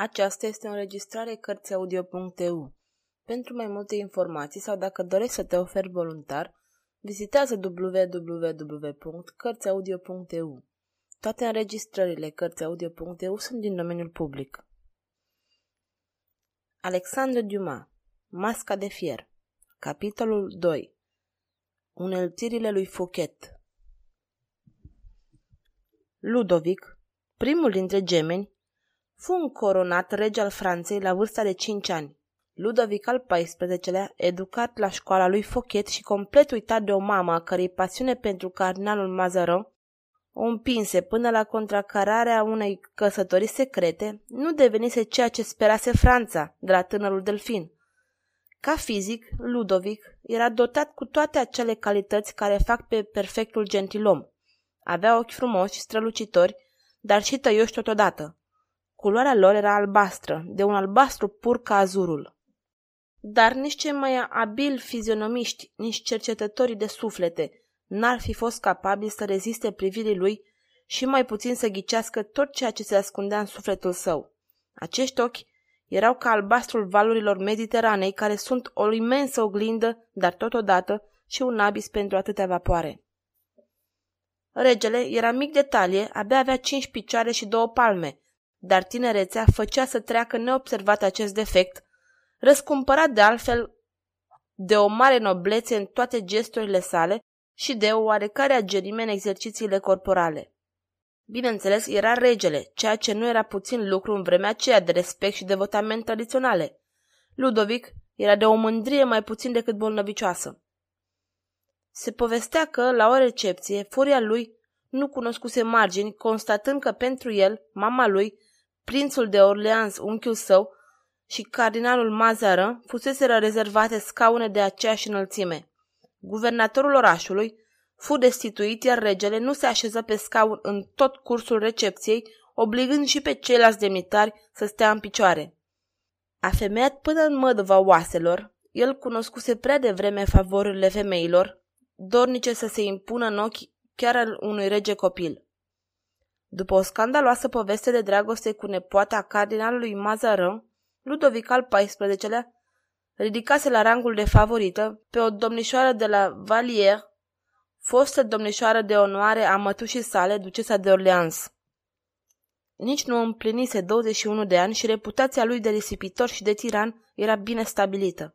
Aceasta este o înregistrare Cărțiaudio.eu. Pentru mai multe informații sau dacă dorești să te oferi voluntar, vizitează www.cărțiaudio.eu. Toate înregistrările Cărțiaudio.eu sunt din domeniul public. Alexandre Dumas Masca de fier Capitolul 2 Unelțirile lui Fouquet Ludovic, primul dintre gemeni, fu încoronat rege al Franței la vârsta de 5 ani. Ludovic al XIV-lea, educat la școala lui Fouquet și complet uitat de o mamă a cărei pasiune pentru cardinalul Mazarin o împinse până la contracararea unei căsătorii secrete, nu devenise ceea ce sperase Franța de la tânărul delfin. Ca fizic, Ludovic era dotat cu toate acele calități care fac pe perfectul gentilom. Avea ochi frumoși și strălucitori, dar și tăioși totodată. Culoarea lor era albastră, de un albastru pur ca azurul. Dar nici cei mai abili fizionomiști, nici cercetătorii de suflete, n-ar fi fost capabili să reziste privirii lui și mai puțin să ghicească tot ceea ce se ascundea în sufletul său. Acești ochi erau ca albastrul valurilor Mediteranei, care sunt o imensă oglindă, dar totodată și un abis pentru atâtea vapoare. Regele era mic de talie, abia avea cinci picioare și două palme, dar tinerețea făcea să treacă neobservat acest defect, răscumpărat de altfel de o mare noblețe în toate gesturile sale și de o oarecare agerime în exercițiile corporale. Bineînțeles, era regele, ceea ce nu era puțin lucru în vremea aceea de respect și devotament tradiționale. Ludovic era de o mândrie mai puțin decât bolnăvicioasă. Se povestea că, la o recepție, furia lui nu cunoscuse margini, constatând că pentru el, mama lui, prințul de Orleans, unchiul său, și cardinalul Mazarin fuseseră rezervate scaune de aceeași înălțime. Guvernatorul orașului fu destituit, iar regele nu se așeză pe scaun în tot cursul recepției, obligând și pe ceilalți demnitari să stea în picioare. Afemeiat până în mădăva oaselor, el cunoscuse prea devreme favorurile femeilor, dornice să se impună în ochi chiar al unui rege copil. După o scandaloasă poveste de dragoste cu nepoata cardinalului Mazarin, Ludovic al XIV-lea ridicase la rangul de favorită pe o domnișoară de la Valier, fostă domnișoară de onoare a mătușii sale, ducesa de Orleans. Nici nu împlinise 21 de ani și reputația lui de risipitor și de tiran era bine stabilită.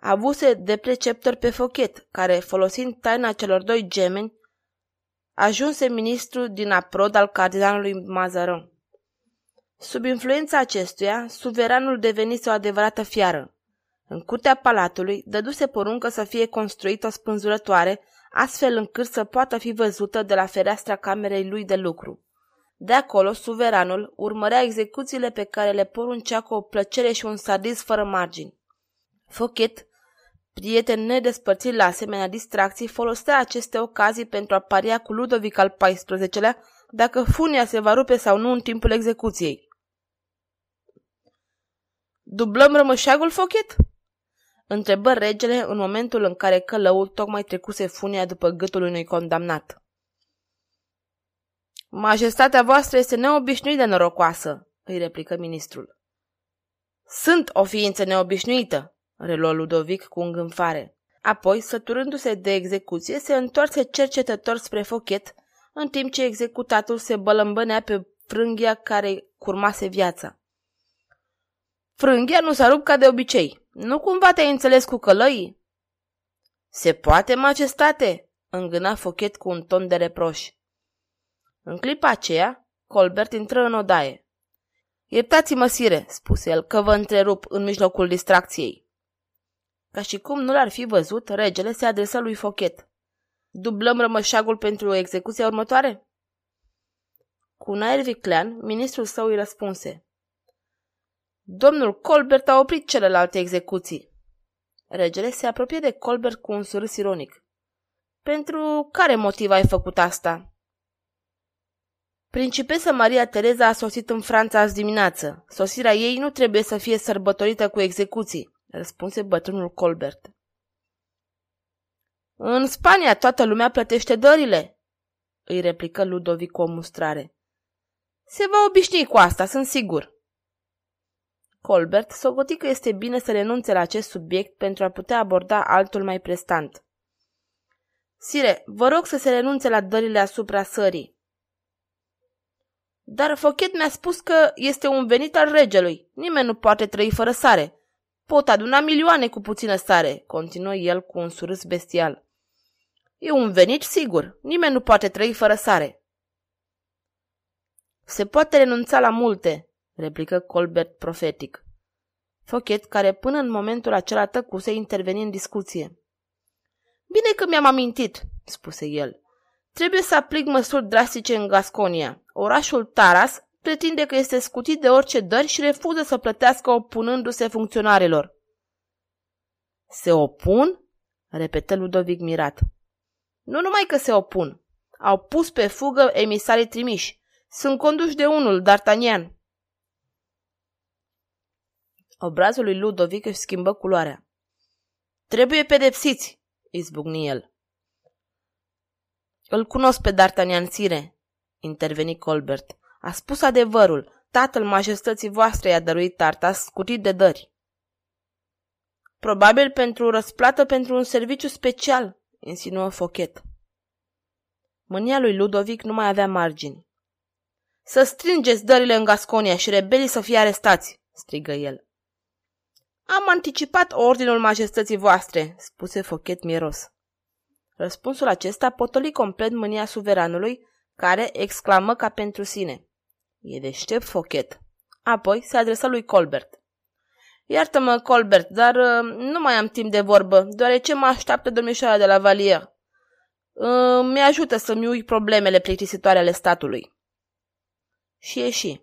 Avuse de preceptor pe Fochet, care, folosind taina celor doi gemeni, ajunse ministru din aprod al cardinalului Mazarin. Sub influența acestuia, suveranul devenise o adevărată fiară. În curtea palatului, dăduse poruncă să fie construită o spânzurătoare, astfel încât să poată fi văzută de la fereastra camerei lui de lucru. De acolo, suveranul urmărea execuțiile pe care le poruncea cu o plăcere și un sadism fără margini. Fochet, prieten nedespărțit la asemenea distracții, folosea aceste ocazii pentru a paria cu Ludovic al XIV-lea dacă funia se va rupe sau nu în timpul execuției. Dublăm rămășagul, Fochet? Întrebă regele în momentul în care călăul tocmai trecuse funia după gâtul unui condamnat. Majestatea voastră este neobișnuit de norocoasă, îi replică ministrul. Sunt o ființă neobișnuită, reluă Ludovic cu îngânfare. Apoi, săturându-se de execuție, se întoarse cercetător spre fochet, în timp ce executatul se bălămbănea pe frânghia care curmase viața. Frânghia nu s-a rupt ca de obicei. Nu cumva te-ai înțeles cu călăii? Se poate, majestate, îngâna Fochet cu un ton de reproș. În clipa aceea, Colbert intră în odaie. Iertați-mă, sire, spuse el, că vă întrerup în mijlocul distracției. Ca și cum nu l-ar fi văzut, regele se adresă lui Fochet. Dublăm rămășagul pentru execuția următoare? Cu un aer viclean, ministrul său îi răspunse. Domnul Colbert a oprit celelalte execuții. Regele se apropie de Colbert cu un surâs ironic. Pentru care motiv ai făcut asta? Principesa Maria Tereza a sosit în Franța azi dimineață. Sosirea ei nu trebuie să fie sărbătorită cu execuții, răspunse bătrânul Colbert. În Spania toată lumea plătește dările, îi replică Ludovic cu o mustrare. Se va obișnui cu asta, sunt sigur. Colbert socoti că este bine să renunțe la acest subiect pentru a putea aborda altul mai prestant. Sire, vă rog să se renunțe la dările asupra sării. Dar Fochet mi-a spus că este un venit al regelui. Nimeni nu poate trăi fără sare. Pot aduna milioane cu puțină sare, continuă el cu un surâs bestial. E un venit sigur. Nimeni nu poate trăi fără sare. Se poate renunța la multe, replică Colbert profetic. Fochet, care până în momentul acela tăcuse, interveni în discuție. Bine că mi-am amintit, spuse el. Trebuie să aplic măsuri drastice în Gasconia. Orașul Taras pretinde că este scutit de orice dări și refuză să plătească opunându-se funcționarilor. Se opun? repetă Ludovic mirat. Nu numai că se opun. Au pus pe fugă emisarii trimiși. Sunt conduși de unul, D'Artagnan. Obrazul lui Ludovic își schimbă culoarea. Trebuie pedepsiți, izbucni el. Îl cunosc pe D'Artagnan Sire, interveni Colbert. A spus adevărul. Tatăl majestății voastre i-a dăruit tarta scutit de dări. Probabil pentru răsplată pentru un serviciu special, insinuă Fochet. Mânia lui Ludovic nu mai avea margini. Să strângeți dările în Gasconia și rebelii să fie arestați, strigă el. Am anticipat ordinul majestății voastre, spuse Fochet miros. Răspunsul acesta potoli complet mânia suveranului, care exclamă ca pentru sine. E deștept Fochet. Apoi se adresa lui Colbert. Iartă-mă, Colbert, dar uh, nu mai am timp de vorbă, deoarece mă așteaptă domnișoara de la Valier. Uh, mi-ajută să-mi ui problemele plictisitoare ale statului. Și ieși.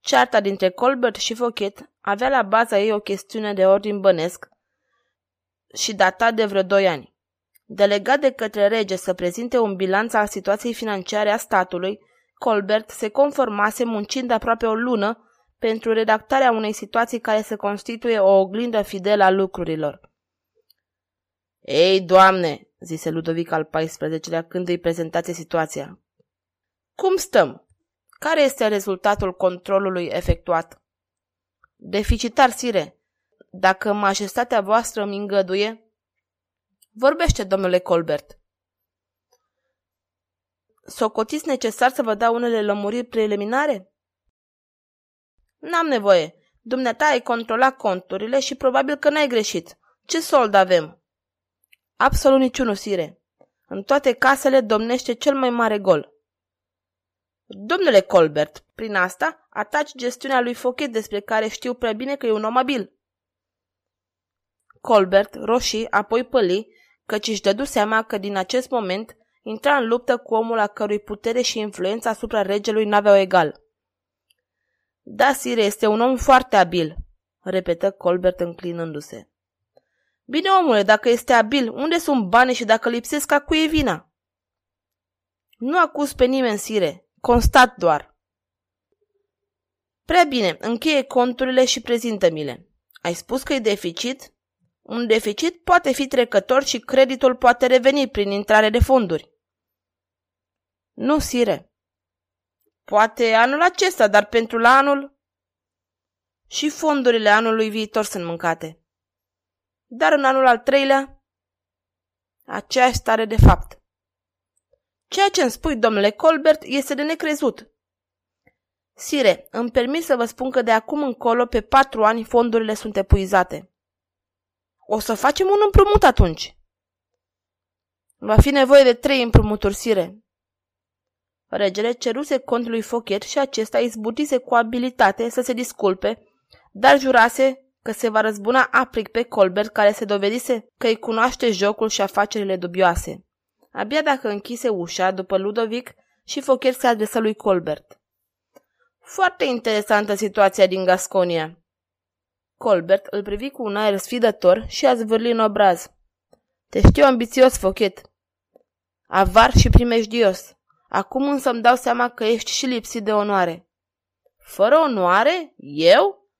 Cearta dintre Colbert și Fochet avea la baza ei o chestiune de ordin bănesc și data de vreo doi ani. Delegat de către rege să prezinte un bilanț al situației financiare a statului, Colbert se conformase muncind aproape o lună pentru redactarea unei situații care să constituie o oglindă fidelă a lucrurilor. Ei, doamne, zise Ludovic al XIV-lea când îi prezentați situația. Cum stăm? Care este rezultatul controlului efectuat? Deficitar, sire. Dacă majestatea voastră îmi îngăduie... Vorbește, domnule Colbert. Socotiți necesar să vă dau unele lămuriri preliminare? N-am nevoie. Dumneata ai controlat conturile și probabil că n-ai greșit. Ce sold avem? Absolut niciunul, sire. În toate casele domnește cel mai mare gol. Domnule Colbert, prin asta ataci gestiunea lui Fochet despre care știu prea bine că e un om abil. Colbert roșii, apoi păli, căci își dădu seama că din acest moment intra în luptă cu omul a cărui putere și influență asupra regelui n-aveau egal. Da, sire, este un om foarte abil, repetă Colbert înclinându-se. Bine, omule, dacă este abil, unde sunt banii și dacă lipsesc, a cui e vina? Nu acuz pe nimeni, sire, constat doar. Prea bine, încheie conturile și prezintă-mi-le. Ai spus că e deficit? Un deficit poate fi trecător și creditul poate reveni prin intrare de fonduri. Nu, sire. Poate anul acesta, dar pentru la anul... Și fondurile anului viitor sunt mâncate. Dar în anul al treilea... Aceeași stare de fapt. Ceea ce îmi spui, domnule Colbert, este de necrezut. Sire, îmi permit să vă spun că de acum încolo, pe patru ani, fondurile sunt epuizate. O să facem un împrumut atunci. Va fi nevoie de trei împrumuturi, sire. Regele ceruse contului Fochet și acesta izbutise cu abilitate să se disculpe, dar jurase că se va răzbuna apric pe Colbert care se dovedise că îi cunoaște jocul și afacerile dubioase. Abia dacă închise ușa după Ludovic și Fochet se adresă lui Colbert. Foarte interesantă situația din Gasconia. Colbert îl privi cu un aer sfidător și a zvârli în obraz. Te știu ambițios, Fochet. Avar și primejdios. Acum însă îmi dau seama că ești și lipsit de onoare. Fără onoare? Eu?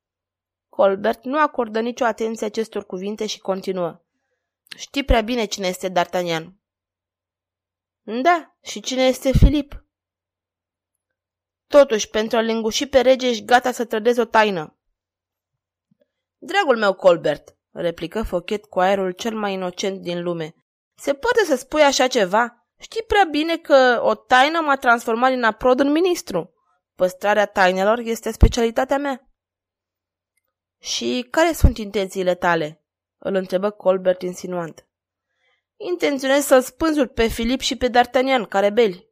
Colbert nu acordă nicio atenție acestor cuvinte și continuă. Știi prea bine cine este D'Artagnan. Da, și cine este Filip? Totuși, pentru a linguși pe rege, ești gata să trădezi o taină. Dragul meu Colbert, replică Fochet cu aerul cel mai inocent din lume, se poate să spui așa ceva? Știi prea bine că o taină m-a transformat din aprod în ministru. Păstrarea tainelor este specialitatea mea. Și care sunt intențiile tale? îl întrebă Colbert insinuant. Intenționez să-l spânzuri pe Filip și pe D'Artagnan, care beli.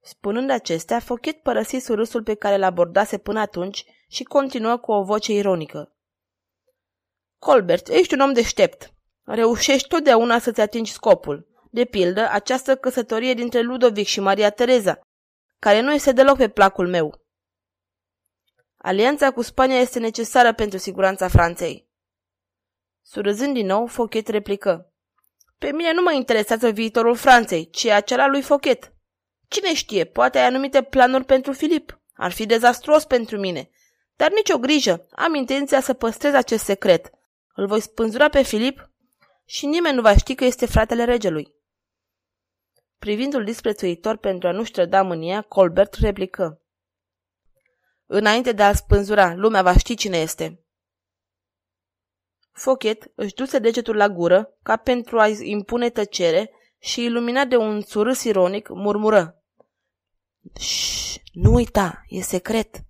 Spunând acestea, Fochet părăsi surâsul pe care l-abordase până atunci și continuă cu o voce ironică. Colbert, ești un om deștept. Reușești totdeauna să-ți atingi scopul. De pildă, această căsătorie dintre Ludovic și Maria Tereza, care nu este deloc pe placul meu. Alianța cu Spania este necesară pentru siguranța Franței. Surâzând din nou, Fochet replică. Pe mine nu mă interesează viitorul Franței, ci acela lui Fochet. Cine știe, poate ai anumite planuri pentru Filip. Ar fi dezastruos pentru mine. Dar nicio grijă, am intenția să păstrez acest secret. Îl voi spânzura pe Filip și nimeni nu va ști că este fratele regelui. Privindu-l disprețuitor pentru a nu-și ștrăda mânia, Colbert replică. Înainte de a-l spânzura, lumea va ști cine este. Fochet își duse degetul la gură, ca pentru a-i impune tăcere, și, iluminat de un surâs ironic, murmură. Șș, nu uita, e secret.